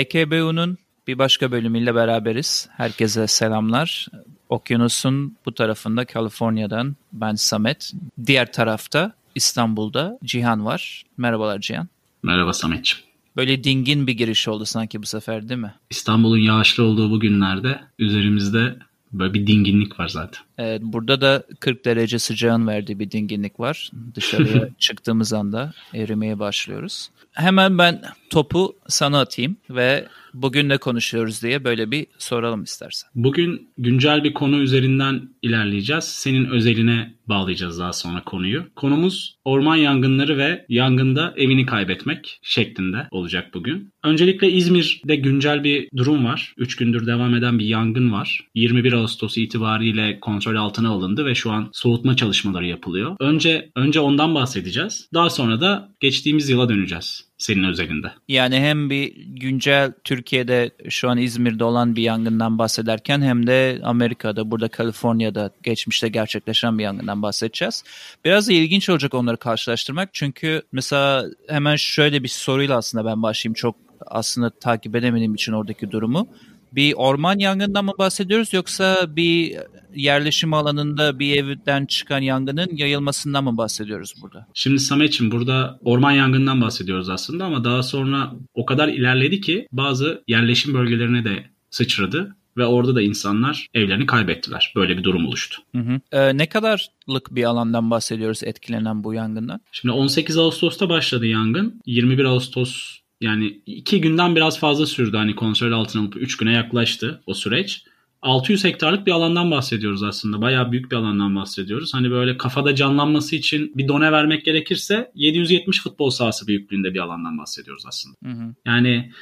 EKBU'nun bir başka bölümüyle beraberiz. Herkese selamlar. Okyanusun bu tarafında Kaliforniya'dan ben Samet. Diğer tarafta İstanbul'da Cihan var. Merhabalar Cihan. Merhaba Samet'ciğim. Böyle dingin bir giriş oldu sanki bu sefer değil mi? İstanbul'un yağışlı olduğu bu günlerde üzerimizde böyle bir dinginlik var zaten. Evet, burada da 40 derece sıcağın verdiği bir dinginlik var. Dışarıya çıktığımız anda erimeye başlıyoruz. Hemen ben topu sana atayım ve bugün ne konuşuyoruz diye böyle bir soralım istersen. Bugün güncel bir konu üzerinden ilerleyeceğiz. Senin özeline bağlayacağız daha sonra konuyu. Konumuz orman yangınları ve yangında evini kaybetmek şeklinde olacak bugün. Öncelikle İzmir'de güncel bir durum var. 3 gündür devam eden bir yangın var. 21 Ağustos itibariyle kontrol altına alındı ve şu an soğutma çalışmaları yapılıyor. Önce önce ondan bahsedeceğiz. Daha sonra da geçtiğimiz yıla döneceğiz senin özelinde. Yani hem bir güncel Türkiye'de şu an İzmir'de olan bir yangından bahsederken hem de Amerika'da burada Kaliforniya'da geçmişte gerçekleşen bir yangından bahsedeceğiz. Biraz da ilginç olacak onları karşılaştırmak çünkü mesela hemen şöyle bir soruyla aslında ben başlayayım çok aslında takip edemediğim için oradaki durumu. Bir orman yangından mı bahsediyoruz yoksa bir yerleşim alanında bir evden çıkan yangının yayılmasından mı bahsediyoruz burada? Şimdi Samet'ciğim burada orman yangından bahsediyoruz aslında ama daha sonra o kadar ilerledi ki bazı yerleşim bölgelerine de sıçradı ve orada da insanlar evlerini kaybettiler. Böyle bir durum oluştu. Hı hı. Ee, ne kadarlık bir alandan bahsediyoruz etkilenen bu yangından? Şimdi 18 Ağustos'ta başladı yangın. 21 Ağustos yani iki günden biraz fazla sürdü hani kontrol altına alıp 3 güne yaklaştı o süreç. 600 hektarlık bir alandan bahsediyoruz aslında. Bayağı büyük bir alandan bahsediyoruz. Hani böyle kafada canlanması için bir done vermek gerekirse 770 futbol sahası büyüklüğünde bir alandan bahsediyoruz aslında. Hı hı. Yani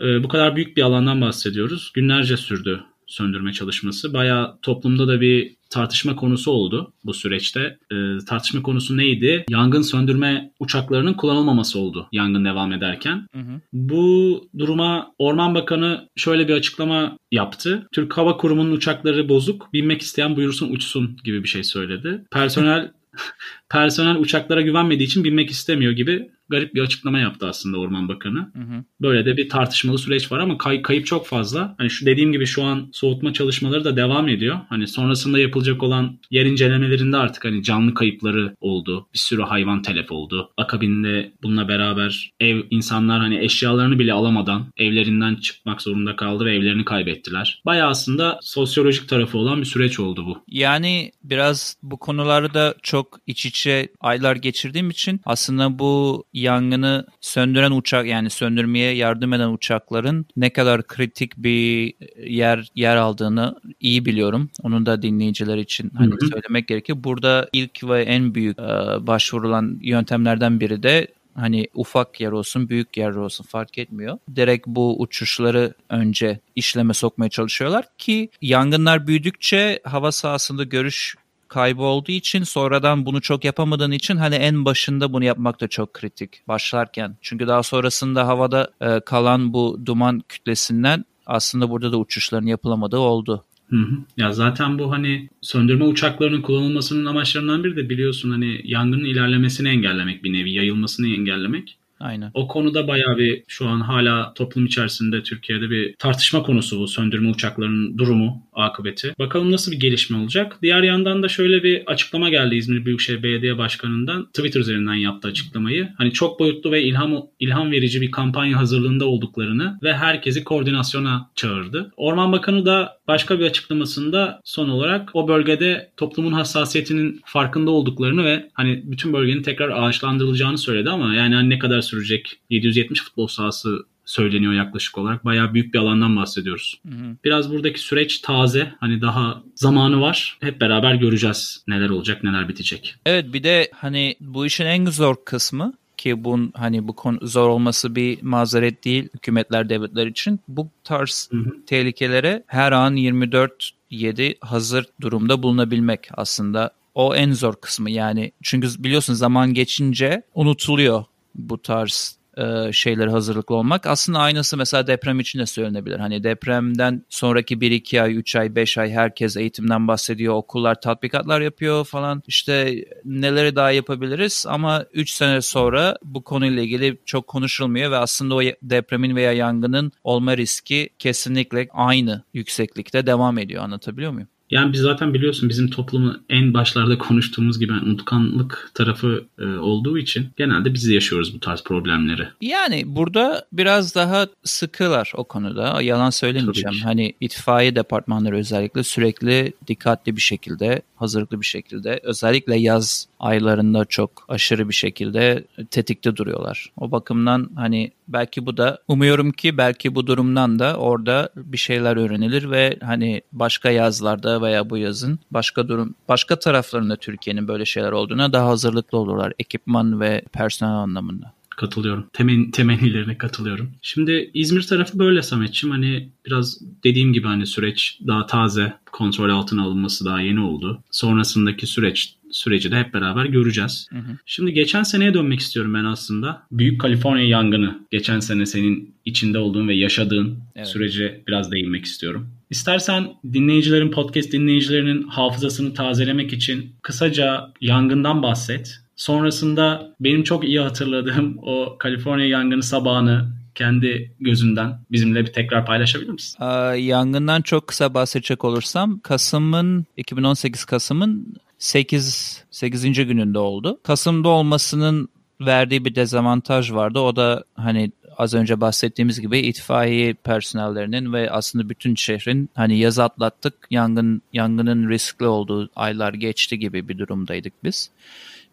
e, bu kadar büyük bir alandan bahsediyoruz. Günlerce sürdü söndürme çalışması. Bayağı toplumda da bir tartışma konusu oldu bu süreçte. E, tartışma konusu neydi? Yangın söndürme uçaklarının kullanılmaması oldu yangın devam ederken. Hı hı. Bu duruma Orman Bakanı şöyle bir açıklama yaptı. Türk Hava Kurumu'nun uçakları bozuk, binmek isteyen buyursun uçsun gibi bir şey söyledi. Personel personel uçaklara güvenmediği için binmek istemiyor gibi garip bir açıklama yaptı aslında Orman Bakanı. Hı hı. Böyle de bir tartışmalı süreç var ama kay- kayıp çok fazla. Hani şu dediğim gibi şu an soğutma çalışmaları da devam ediyor. Hani sonrasında yapılacak olan yer incelemelerinde artık hani canlı kayıpları oldu. Bir sürü hayvan telef oldu. Akabinde bununla beraber ev insanlar hani eşyalarını bile alamadan evlerinden çıkmak zorunda kaldı ve evlerini kaybettiler. Bayağı aslında sosyolojik tarafı olan bir süreç oldu bu. Yani biraz bu konularda çok iç içe aylar geçirdiğim için aslında bu yangını söndüren uçak yani söndürmeye yardım eden uçakların ne kadar kritik bir yer yer aldığını iyi biliyorum. Onun da dinleyiciler için hani hı hı. söylemek gerekir. Burada ilk ve en büyük e, başvurulan yöntemlerden biri de hani ufak yer olsun büyük yer olsun fark etmiyor. Direkt bu uçuşları önce işleme sokmaya çalışıyorlar ki yangınlar büyüdükçe hava sahasında görüş kaybı olduğu için sonradan bunu çok yapamadığın için hani en başında bunu yapmak da çok kritik başlarken. Çünkü daha sonrasında havada e, kalan bu duman kütlesinden aslında burada da uçuşların yapılamadığı oldu. Hı hı. Ya zaten bu hani söndürme uçaklarının kullanılmasının amaçlarından biri de biliyorsun hani yangının ilerlemesini engellemek bir nevi, yayılmasını engellemek. Aynen. O konuda bayağı bir şu an hala toplum içerisinde Türkiye'de bir tartışma konusu bu söndürme uçaklarının durumu, akıbeti. Bakalım nasıl bir gelişme olacak. Diğer yandan da şöyle bir açıklama geldi İzmir Büyükşehir Belediye Başkanı'ndan. Twitter üzerinden yaptı açıklamayı. Hani çok boyutlu ve ilham ilham verici bir kampanya hazırlığında olduklarını ve herkesi koordinasyona çağırdı. Orman Bakanı da başka bir açıklamasında son olarak o bölgede toplumun hassasiyetinin farkında olduklarını ve hani bütün bölgenin tekrar ağaçlandırılacağını söyledi ama yani hani ne kadar sürecek 770 futbol sahası söyleniyor yaklaşık olarak. Bayağı büyük bir alandan bahsediyoruz. Hı hı. Biraz buradaki süreç taze. Hani daha zamanı var. Hep beraber göreceğiz neler olacak, neler bitecek. Evet bir de hani bu işin en zor kısmı ki bun hani bu konu zor olması bir mazeret değil hükümetler devletler için. Bu tarz hı hı. tehlikelere her an 24 7 hazır durumda bulunabilmek aslında o en zor kısmı yani çünkü biliyorsun zaman geçince unutuluyor bu tarz e, şeyleri hazırlıklı olmak. Aslında aynısı mesela deprem için de söylenebilir. Hani depremden sonraki 1-2 ay, 3 ay, 5 ay herkes eğitimden bahsediyor. Okullar tatbikatlar yapıyor falan. İşte neleri daha yapabiliriz ama 3 sene sonra bu konuyla ilgili çok konuşulmuyor ve aslında o depremin veya yangının olma riski kesinlikle aynı yükseklikte devam ediyor. Anlatabiliyor muyum? Yani biz zaten biliyorsun bizim toplumun en başlarda konuştuğumuz gibi yani unutkanlık tarafı e, olduğu için genelde biz yaşıyoruz bu tarz problemleri. Yani burada biraz daha sıkılar o konuda. Yalan söylemeyeceğim. Hani itfaiye departmanları özellikle sürekli dikkatli bir şekilde, hazırlıklı bir şekilde özellikle yaz aylarında çok aşırı bir şekilde tetikte duruyorlar. O bakımdan hani belki bu da umuyorum ki belki bu durumdan da orada bir şeyler öğrenilir ve hani başka yazlarda veya bu yazın başka durum başka taraflarında Türkiye'nin böyle şeyler olduğuna daha hazırlıklı olurlar ekipman ve personel anlamında. Katılıyorum. Temen, temennilerine katılıyorum. Şimdi İzmir tarafı böyle Sametçim. Hani biraz dediğim gibi hani süreç daha taze, kontrol altına alınması daha yeni oldu. Sonrasındaki süreç süreci de hep beraber göreceğiz. Hı hı. Şimdi geçen seneye dönmek istiyorum ben aslında. Büyük Kaliforniya yangını. Geçen sene senin içinde olduğun ve yaşadığın evet. sürece biraz değinmek istiyorum. İstersen dinleyicilerin, podcast dinleyicilerinin hafızasını tazelemek için kısaca yangından bahset. Sonrasında benim çok iyi hatırladığım o Kaliforniya yangını sabahını kendi gözünden bizimle bir tekrar paylaşabilir misin? Ee, yangından çok kısa bahsedecek olursam Kasım'ın 2018 Kasım'ın 8 8. gününde oldu. Kasım'da olmasının verdiği bir dezavantaj vardı. O da hani az önce bahsettiğimiz gibi itfaiye personellerinin ve aslında bütün şehrin hani yaz atlattık yangın yangının riskli olduğu aylar geçti gibi bir durumdaydık biz.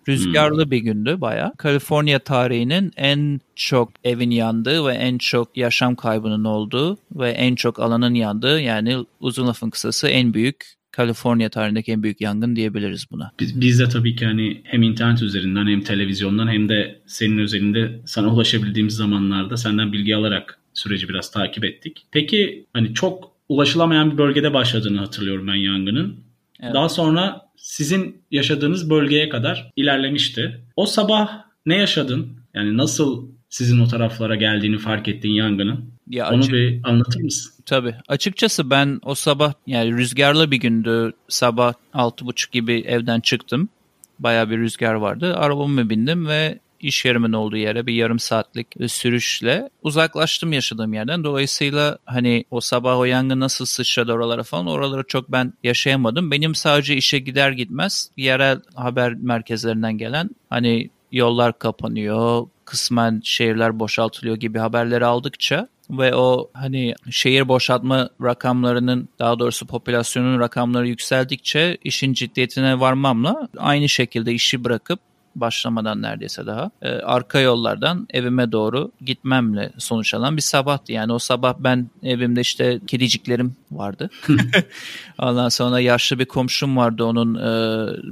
Rüzgarlı hmm. bir gündü baya. Kaliforniya tarihinin en çok evin yandığı ve en çok yaşam kaybının olduğu ve en çok alanın yandığı yani uzun lafın kısası en büyük Kaliforniya tarihindeki en büyük yangın diyebiliriz buna. Biz, biz de tabii ki hani hem internet üzerinden hem televizyondan hem de senin özelinde sana ulaşabildiğimiz zamanlarda senden bilgi alarak süreci biraz takip ettik. Peki hani çok ulaşılamayan bir bölgede başladığını hatırlıyorum ben yangının. Evet. Daha sonra sizin yaşadığınız bölgeye kadar ilerlemişti. O sabah ne yaşadın? Yani nasıl sizin o taraflara geldiğini fark ettiğin yangının? Ya Onu açık... bir anlatır mısın? Tabii. Açıkçası ben o sabah yani rüzgarlı bir gündü. Sabah altı buçuk gibi evden çıktım. Baya bir rüzgar vardı. Arabamı bindim ve iş yerimin olduğu yere bir yarım saatlik sürüşle uzaklaştım yaşadığım yerden. Dolayısıyla hani o sabah o yangın nasıl sıçradı oralara falan oraları çok ben yaşayamadım. Benim sadece işe gider gitmez yerel haber merkezlerinden gelen hani yollar kapanıyor, kısmen şehirler boşaltılıyor gibi haberleri aldıkça ve o hani şehir boşaltma rakamlarının daha doğrusu popülasyonun rakamları yükseldikçe işin ciddiyetine varmamla aynı şekilde işi bırakıp başlamadan neredeyse daha e, arka yollardan evime doğru gitmemle sonuçlanan bir sabahtı. Yani o sabah ben evimde işte kediciklerim vardı. Ondan sonra yaşlı bir komşum vardı. Onun e,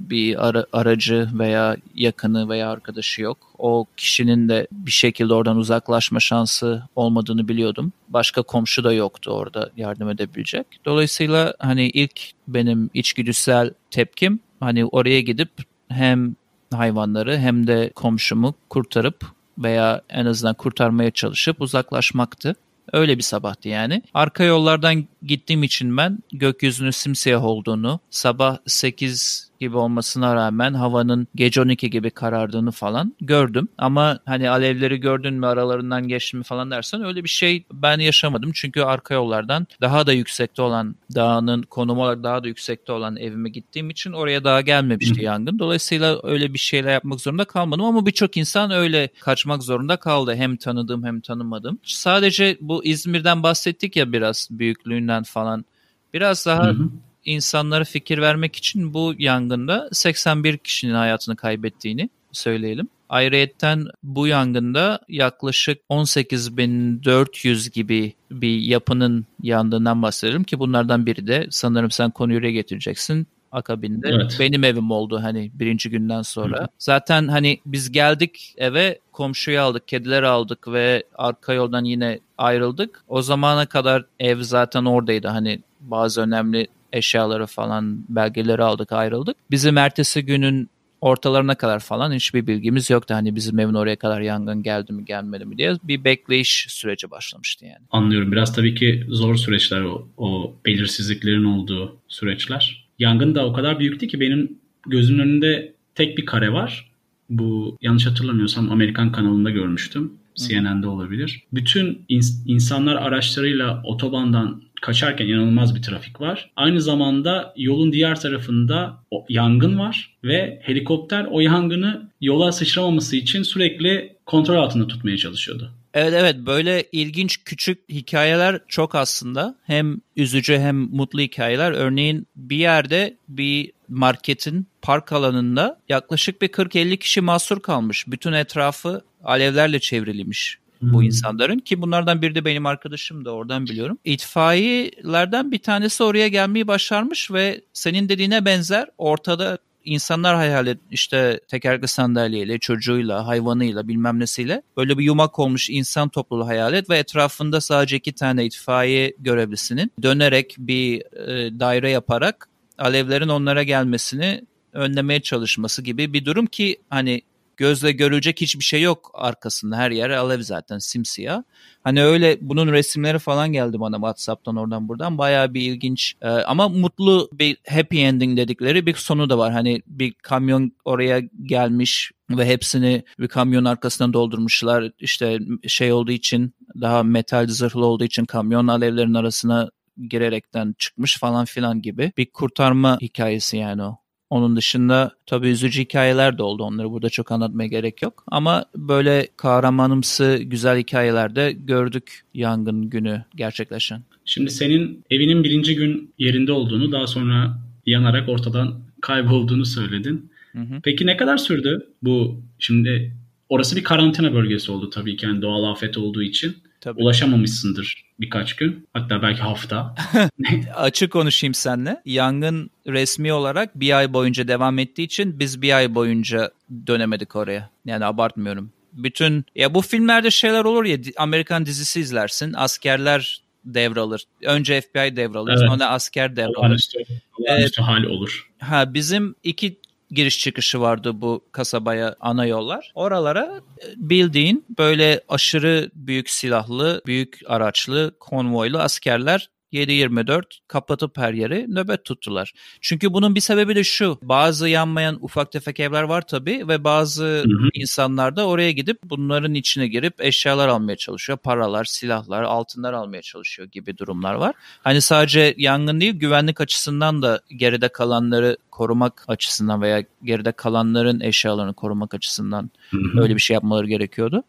bir ara, aracı veya yakını veya arkadaşı yok. O kişinin de bir şekilde oradan uzaklaşma şansı olmadığını biliyordum. Başka komşu da yoktu orada yardım edebilecek. Dolayısıyla hani ilk benim içgüdüsel tepkim hani oraya gidip hem hayvanları hem de komşumu kurtarıp veya en azından kurtarmaya çalışıp uzaklaşmaktı. Öyle bir sabahtı yani. Arka yollardan gittiğim için ben gökyüzünün simsiyah olduğunu, sabah 8 gibi olmasına rağmen havanın gece 12 gibi karardığını falan gördüm. Ama hani alevleri gördün mü aralarından geçtin mi falan dersen öyle bir şey ben yaşamadım. Çünkü arka yollardan daha da yüksekte olan dağının konumu olarak daha da yüksekte olan evime gittiğim için oraya daha gelmemişti yangın. Dolayısıyla öyle bir şeyler yapmak zorunda kalmadım ama birçok insan öyle kaçmak zorunda kaldı. Hem tanıdığım hem tanımadığım. Sadece bu İzmir'den bahsettik ya biraz büyüklüğünden falan. Biraz daha hı hı insanlara fikir vermek için bu yangında 81 kişinin hayatını kaybettiğini söyleyelim. Ayrıyetten bu yangında yaklaşık 18.400 gibi bir yapının yandığından bahsedelim ki bunlardan biri de sanırım sen konuyu getireceksin akabinde evet. benim evim oldu hani birinci günden sonra. Hı. Zaten hani biz geldik eve komşuyu aldık, kedileri aldık ve arka yoldan yine ayrıldık. O zamana kadar ev zaten oradaydı. Hani bazı önemli eşyaları falan belgeleri aldık ayrıldık. Bizim ertesi günün ortalarına kadar falan hiçbir bilgimiz yoktu. Hani bizim evin oraya kadar yangın geldi mi gelmedi mi diye bir bekleyiş süreci başlamıştı yani. Anlıyorum. Biraz tabii ki zor süreçler o, o belirsizliklerin olduğu süreçler. Yangın da o kadar büyüktü ki benim gözümün önünde tek bir kare var. Bu yanlış hatırlamıyorsam Amerikan kanalında görmüştüm. CNN'de olabilir. Bütün ins- insanlar araçlarıyla otobandan kaçarken inanılmaz bir trafik var. Aynı zamanda yolun diğer tarafında yangın var ve helikopter o yangını yola sıçramaması için sürekli kontrol altında tutmaya çalışıyordu. Evet evet böyle ilginç küçük hikayeler çok aslında. Hem üzücü hem mutlu hikayeler. Örneğin bir yerde bir marketin park alanında yaklaşık bir 40-50 kişi mahsur kalmış. Bütün etrafı alevlerle çevrilmiş bu hmm. insanların ki bunlardan biri de benim arkadaşım da oradan biliyorum. İtfaiyelerden bir tanesi oraya gelmeyi başarmış ve senin dediğine benzer ortada insanlar hayal et işte tekerlekli sandalyeyle, çocuğuyla, hayvanıyla bilmem nesiyle böyle bir yumak olmuş insan topluluğu hayal et ve etrafında sadece iki tane itfaiye görevlisinin dönerek bir e, daire yaparak alevlerin onlara gelmesini önlemeye çalışması gibi bir durum ki hani gözle görülecek hiçbir şey yok arkasında. Her yer alev zaten simsiyah. Hani öyle bunun resimleri falan geldi bana WhatsApp'tan oradan buradan. Bayağı bir ilginç e, ama mutlu bir happy ending dedikleri bir sonu da var. Hani bir kamyon oraya gelmiş ve hepsini bir kamyon arkasından doldurmuşlar. İşte şey olduğu için daha metal zırhlı olduğu için kamyon alevlerin arasına girerekten çıkmış falan filan gibi bir kurtarma hikayesi yani o. Onun dışında tabii üzücü hikayeler de oldu. Onları burada çok anlatmaya gerek yok. Ama böyle kahramanımsı güzel hikayeler de gördük yangın günü gerçekleşen. Şimdi senin evinin birinci gün yerinde olduğunu daha sonra yanarak ortadan kaybolduğunu söyledin. Hı hı. Peki ne kadar sürdü bu şimdi orası bir karantina bölgesi oldu tabii ki yani doğal afet olduğu için. Tabii. Ulaşamamışsındır birkaç gün. Hatta belki hafta. Açık konuşayım seninle. Yangın resmi olarak bir ay boyunca devam ettiği için biz bir ay boyunca dönemedik oraya. Yani abartmıyorum. Bütün ya bu filmlerde şeyler olur ya Amerikan dizisi izlersin. Askerler devralır. Önce FBI devralır, evet. sonra asker devralır. Olağanüstü, olağanüstü ee, hal olur. Ha bizim iki giriş çıkışı vardı bu kasabaya ana yollar. Oralara e, bildiğin böyle aşırı büyük silahlı, büyük araçlı, konvoylu askerler 7-24 kapatıp her yeri nöbet tuttular. Çünkü bunun bir sebebi de şu. Bazı yanmayan ufak tefek evler var tabii ve bazı hı hı. insanlar da oraya gidip bunların içine girip eşyalar almaya çalışıyor. Paralar, silahlar, altınlar almaya çalışıyor gibi durumlar var. Hani sadece yangın değil güvenlik açısından da geride kalanları korumak açısından veya geride kalanların eşyalarını korumak açısından hı hı. öyle bir şey yapmaları gerekiyordu.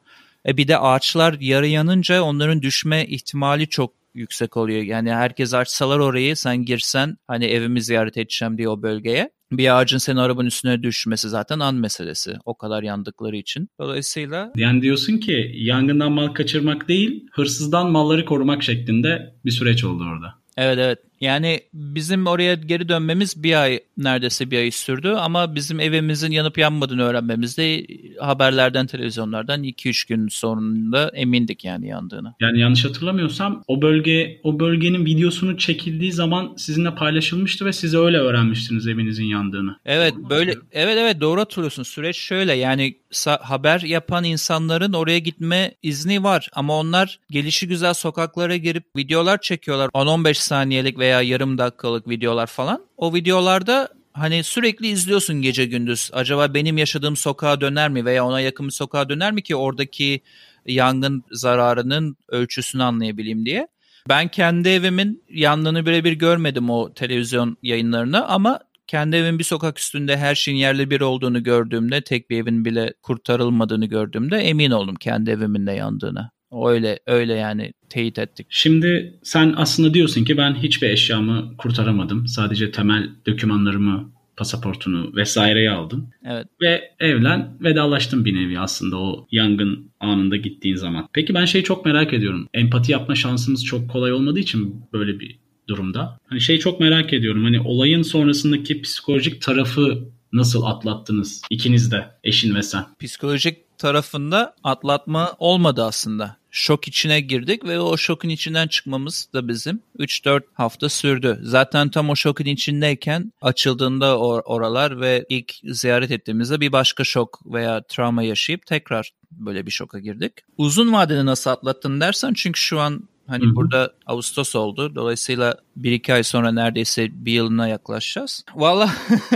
E bir de ağaçlar yarı yanınca onların düşme ihtimali çok yüksek oluyor. Yani herkes açsalar orayı sen girsen hani evimi ziyaret edeceğim diye o bölgeye. Bir ağacın senin arabanın üstüne düşmesi zaten an meselesi. O kadar yandıkları için. Dolayısıyla... Yani diyorsun ki yangından mal kaçırmak değil, hırsızdan malları korumak şeklinde bir süreç oldu orada. Evet evet. Yani bizim oraya geri dönmemiz bir ay neredeyse bir ay sürdü ama bizim evimizin yanıp yanmadığını öğrenmemiz de haberlerden, televizyonlardan 2-3 gün sonunda emindik yani yandığını. Yani yanlış hatırlamıyorsam o bölge o bölgenin videosunu çekildiği zaman sizinle paylaşılmıştı ve siz öyle öğrenmiştiniz evinizin yandığını. Evet böyle evet evet doğru hatırlıyorsun. Süreç şöyle yani haber yapan insanların oraya gitme izni var ama onlar gelişi güzel sokaklara girip videolar çekiyorlar 10-15 saniyelik veya veya yarım dakikalık videolar falan. O videolarda hani sürekli izliyorsun gece gündüz. Acaba benim yaşadığım sokağa döner mi veya ona yakın bir sokağa döner mi ki oradaki yangın zararının ölçüsünü anlayabileyim diye. Ben kendi evimin yandığını birebir görmedim o televizyon yayınlarını ama kendi evin bir sokak üstünde her şeyin yerli bir olduğunu gördüğümde, tek bir evin bile kurtarılmadığını gördüğümde emin oldum kendi evimin de yandığını. Öyle öyle yani teyit ettik. Şimdi sen aslında diyorsun ki ben hiçbir eşyamı kurtaramadım. Sadece temel dokümanlarımı, pasaportunu vesaireyi aldım. Evet. Ve evlen vedalaştım bir nevi aslında o yangın anında gittiğin zaman. Peki ben şeyi çok merak ediyorum. Empati yapma şansımız çok kolay olmadığı için böyle bir durumda. Hani şey çok merak ediyorum. Hani olayın sonrasındaki psikolojik tarafı nasıl atlattınız ikiniz de eşin ve sen? Psikolojik tarafında atlatma olmadı aslında. Şok içine girdik ve o şokun içinden çıkmamız da bizim 3-4 hafta sürdü. Zaten tam o şokun içindeyken açıldığında or- oralar ve ilk ziyaret ettiğimizde bir başka şok veya travma yaşayıp tekrar böyle bir şoka girdik. Uzun vadede nasıl atlattın dersen çünkü şu an Hani Hı-hı. burada Ağustos oldu. Dolayısıyla bir iki ay sonra neredeyse bir yılına yaklaşacağız. Valla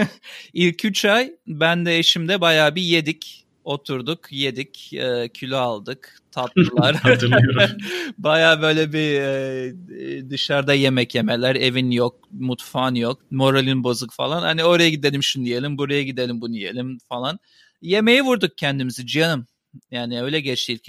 ilk üç ay ben de eşim de bayağı bir yedik oturduk, yedik, e, kilo aldık, tatlılar. Baya böyle bir e, dışarıda yemek yemeler, evin yok, mutfağın yok, moralin bozuk falan. Hani oraya gidelim şunu yiyelim, buraya gidelim bunu yiyelim falan. Yemeği vurduk kendimizi canım. Yani öyle geçti ilk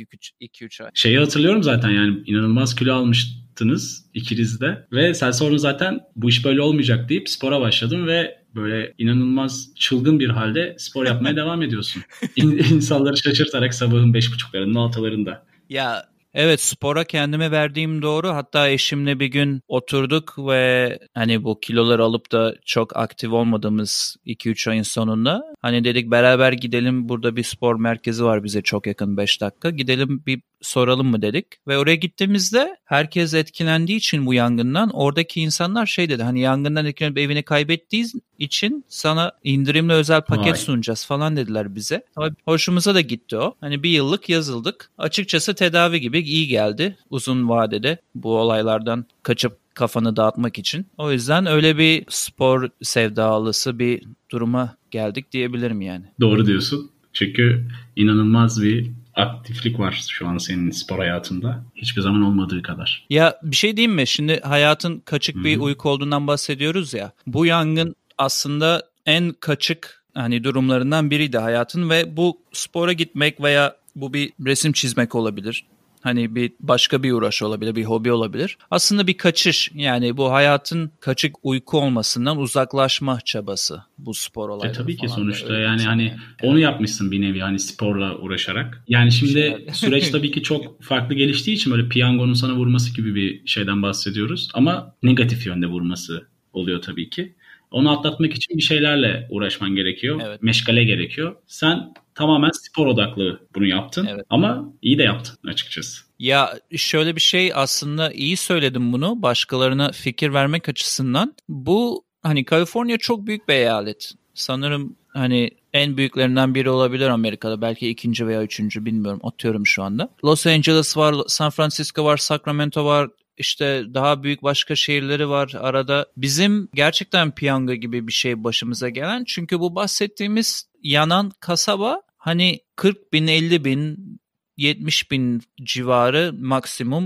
2-3 ay. Şeyi hatırlıyorum zaten yani inanılmaz kilo almıştınız ikiniz de. Ve sen sonra zaten bu iş böyle olmayacak deyip spora başladın ve böyle inanılmaz çılgın bir halde spor yapmaya devam ediyorsun. İnsanları şaşırtarak sabahın beş buçuklarında altılarında. Ya Evet spora kendime verdiğim doğru. Hatta eşimle bir gün oturduk ve hani bu kiloları alıp da çok aktif olmadığımız 2-3 ayın sonunda hani dedik beraber gidelim burada bir spor merkezi var bize çok yakın 5 dakika. Gidelim bir soralım mı dedik. Ve oraya gittiğimizde herkes etkilendiği için bu yangından oradaki insanlar şey dedi hani yangından etkilenip evini kaybettiği için sana indirimli özel paket Vay. sunacağız falan dediler bize. Tabii hoşumuza da gitti o. Hani bir yıllık yazıldık. Açıkçası tedavi gibi iyi geldi uzun vadede bu olaylardan kaçıp kafanı dağıtmak için. O yüzden öyle bir spor sevdalısı bir duruma geldik diyebilirim yani. Doğru diyorsun. Çünkü inanılmaz bir aktiflik var şu an senin spor hayatında. Hiçbir zaman olmadığı kadar. Ya bir şey diyeyim mi? Şimdi hayatın kaçık bir Hı-hı. uyku olduğundan bahsediyoruz ya. Bu yangın aslında en kaçık hani durumlarından biriydi hayatın ve bu spora gitmek veya bu bir resim çizmek olabilir. Hani bir başka bir uğraş olabilir, bir hobi olabilir. Aslında bir kaçış yani bu hayatın kaçık uyku olmasından uzaklaşma çabası bu spor olayları. E tabii ki sonuçta yani, yani hani onu yapmışsın bir nevi hani sporla uğraşarak. Yani şimdi süreç tabii ki çok farklı geliştiği için böyle piyangonun sana vurması gibi bir şeyden bahsediyoruz. Ama negatif yönde vurması oluyor tabii ki. Onu atlatmak için bir şeylerle uğraşman gerekiyor. Evet. Meşgale gerekiyor. Sen tamamen spor odaklı bunu yaptın. Evet. Ama iyi de yaptın açıkçası. Ya şöyle bir şey aslında iyi söyledim bunu başkalarına fikir vermek açısından. Bu hani Kaliforniya çok büyük bir eyalet. Sanırım hani en büyüklerinden biri olabilir Amerika'da. Belki ikinci veya üçüncü bilmiyorum. Atıyorum şu anda. Los Angeles var, San Francisco var, Sacramento var, işte daha büyük başka şehirleri var arada. Bizim gerçekten piyango gibi bir şey başımıza gelen. Çünkü bu bahsettiğimiz yanan kasaba hani 40 bin, 50 bin, 70 bin civarı maksimum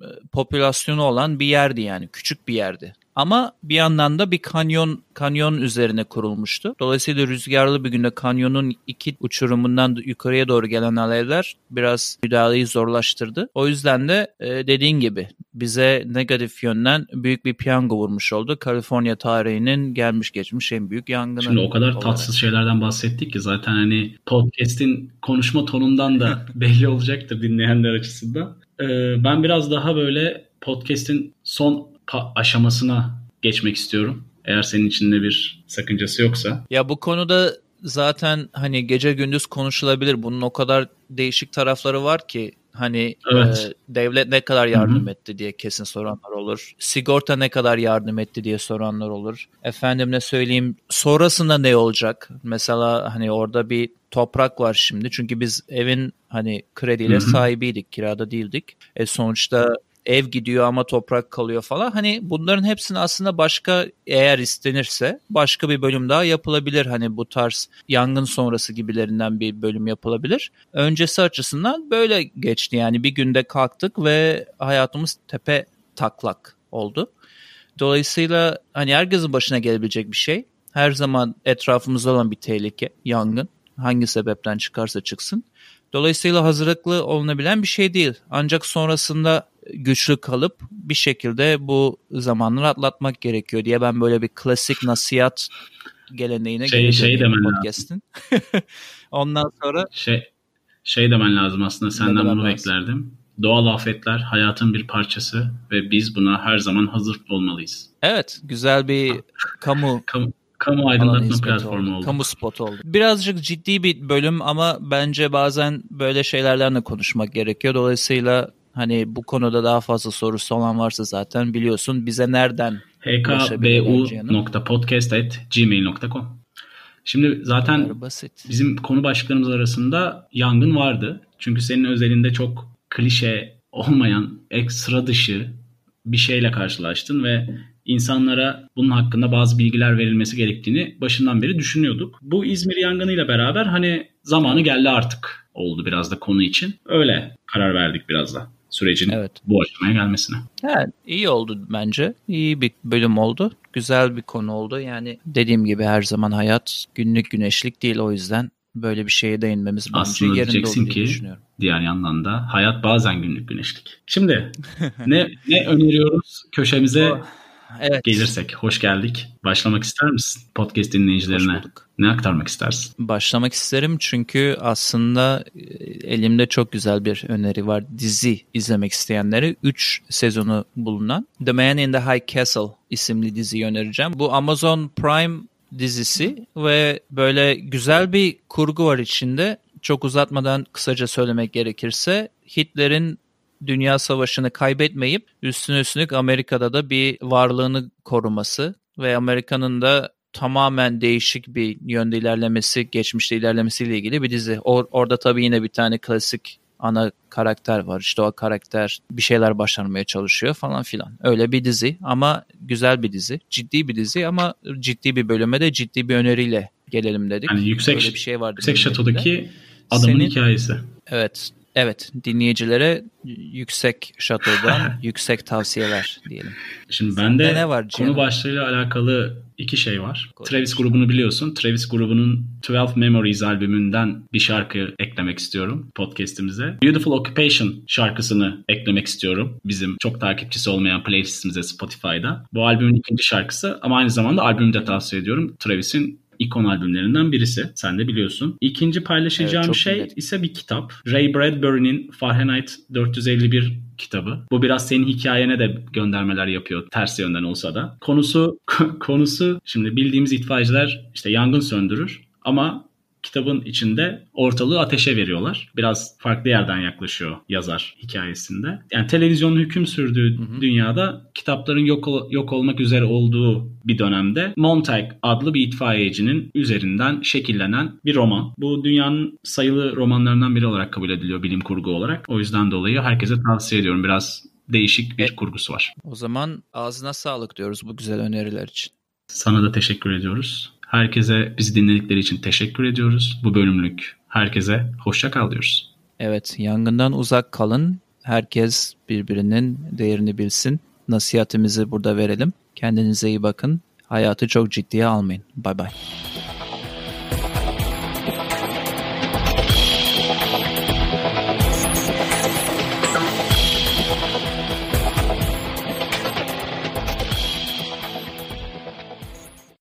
e, popülasyonu olan bir yerdi yani. Küçük bir yerdi. Ama bir yandan da bir kanyon kanyon üzerine kurulmuştu. Dolayısıyla rüzgarlı bir günde kanyonun iki uçurumundan yukarıya doğru gelen alevler biraz müdahaleyi zorlaştırdı. O yüzden de e, dediğin gibi bize negatif yönden büyük bir piyango vurmuş oldu. Kaliforniya tarihinin gelmiş geçmiş en büyük yangını. Şimdi o kadar olarak. tatsız şeylerden bahsettik ki zaten hani podcast'in konuşma tonundan da belli olacaktır dinleyenler açısından. Ee, ben biraz daha böyle podcast'in son aşamasına geçmek istiyorum. Eğer senin için de bir sakıncası yoksa. Ya bu konuda zaten hani gece gündüz konuşulabilir. Bunun o kadar değişik tarafları var ki hani evet. e, devlet ne kadar yardım Hı-hı. etti diye kesin soranlar olur. Sigorta ne kadar yardım etti diye soranlar olur. Efendim ne söyleyeyim sonrasında ne olacak? Mesela hani orada bir toprak var şimdi. Çünkü biz evin hani krediyle Hı-hı. sahibiydik, kirada değildik. E sonuçta ev gidiyor ama toprak kalıyor falan. Hani bunların hepsini aslında başka eğer istenirse başka bir bölüm daha yapılabilir. Hani bu tarz yangın sonrası gibilerinden bir bölüm yapılabilir. Öncesi açısından böyle geçti yani bir günde kalktık ve hayatımız tepe taklak oldu. Dolayısıyla hani herkesin başına gelebilecek bir şey. Her zaman etrafımızda olan bir tehlike, yangın. Hangi sebepten çıkarsa çıksın. Dolayısıyla hazırlıklı olunabilen bir şey değil. Ancak sonrasında güçlü kalıp bir şekilde bu zamanları atlatmak gerekiyor diye ben böyle bir klasik nasihat geleneğine şey, şey demen podcast'in. Ondan sonra şey şey demen lazım aslında senden bunu lazım. beklerdim. Doğal afetler hayatın bir parçası ve biz buna her zaman hazır olmalıyız. Evet, güzel bir kamu kamu, Kamu aydınlatma platformu oldu. oldu. Kamu spotu oldu. Birazcık ciddi bir bölüm ama bence bazen böyle şeylerden de konuşmak gerekiyor. Dolayısıyla hani bu konuda daha fazla sorusu olan varsa zaten biliyorsun bize nereden hkbu.podcast.gmail.com Şimdi zaten basit. bizim konu başlıklarımız arasında yangın vardı. Çünkü senin özelinde çok klişe olmayan, ekstra dışı bir şeyle karşılaştın ve insanlara bunun hakkında bazı bilgiler verilmesi gerektiğini başından beri düşünüyorduk. Bu İzmir yangınıyla beraber hani zamanı geldi artık oldu biraz da konu için. Öyle karar verdik biraz da sürecin evet. bu aşamaya gelmesine. Evet, iyi oldu bence. İyi bir bölüm oldu. Güzel bir konu oldu. Yani dediğim gibi her zaman hayat günlük güneşlik değil o yüzden böyle bir şeye değinmemiz bence Aslında yerinde diyeceksin ki düşünüyorum. diğer yandan da hayat bazen günlük güneşlik. Şimdi ne ne öneriyoruz köşemize? Evet. Gelirsek hoş geldik. Başlamak ister misin podcast dinleyicilerine? Ne aktarmak istersin? Başlamak isterim çünkü aslında e, elimde çok güzel bir öneri var. Dizi izlemek isteyenlere 3 sezonu bulunan The Man in the High Castle isimli diziyi önereceğim. Bu Amazon Prime dizisi ve böyle güzel bir kurgu var içinde. Çok uzatmadan kısaca söylemek gerekirse Hitler'in Dünya Savaşı'nı kaybetmeyip üstüne üstlük Amerika'da da bir varlığını koruması ve Amerika'nın da tamamen değişik bir yönde ilerlemesi, geçmişte ilerlemesiyle ilgili bir dizi. Or- orada tabii yine bir tane klasik ana karakter var. İşte o karakter bir şeyler başarmaya çalışıyor falan filan. Öyle bir dizi ama güzel bir dizi. Ciddi bir dizi ama ciddi bir bölüme de ciddi bir öneriyle gelelim dedik. Yani yüksek, Öyle bir şey vardı. Yüksek şatodaki adamın Senin, hikayesi. Evet Evet, dinleyicilere yüksek şatodan yüksek tavsiyeler diyelim. Şimdi bende ne var konu başlığıyla alakalı iki şey var. Konuş. Travis grubunu biliyorsun. Travis grubunun 12 Memories albümünden bir şarkı eklemek istiyorum podcast'imize. Beautiful Occupation şarkısını eklemek istiyorum. Bizim çok takipçisi olmayan playlistimize Spotify'da. Bu albümün ikinci şarkısı ama aynı zamanda albümü de tavsiye ediyorum. Travis'in ikon albümlerinden birisi. Sen de biliyorsun. İkinci paylaşacağım evet, şey güzel. ise bir kitap. Ray Bradbury'nin Fahrenheit 451 kitabı. Bu biraz senin hikayene de göndermeler yapıyor ters yönden olsa da. Konusu konusu şimdi bildiğimiz itfaiyeciler işte yangın söndürür ama kitabın içinde ortalığı ateşe veriyorlar. Biraz farklı yerden yaklaşıyor yazar hikayesinde. Yani televizyonun hüküm sürdüğü hı hı. dünyada kitapların yok yok olmak üzere olduğu bir dönemde Montag adlı bir itfaiyecinin üzerinden şekillenen bir roman. Bu dünyanın sayılı romanlarından biri olarak kabul ediliyor bilim kurgu olarak. O yüzden dolayı herkese tavsiye ediyorum. Biraz değişik bir e, kurgusu var. O zaman ağzına sağlık diyoruz bu güzel öneriler için. Sana da teşekkür ediyoruz. Herkese bizi dinledikleri için teşekkür ediyoruz. Bu bölümlük herkese hoşça kal diyoruz. Evet, yangından uzak kalın. Herkes birbirinin değerini bilsin. Nasihatimizi burada verelim. Kendinize iyi bakın. Hayatı çok ciddiye almayın. Bay bay.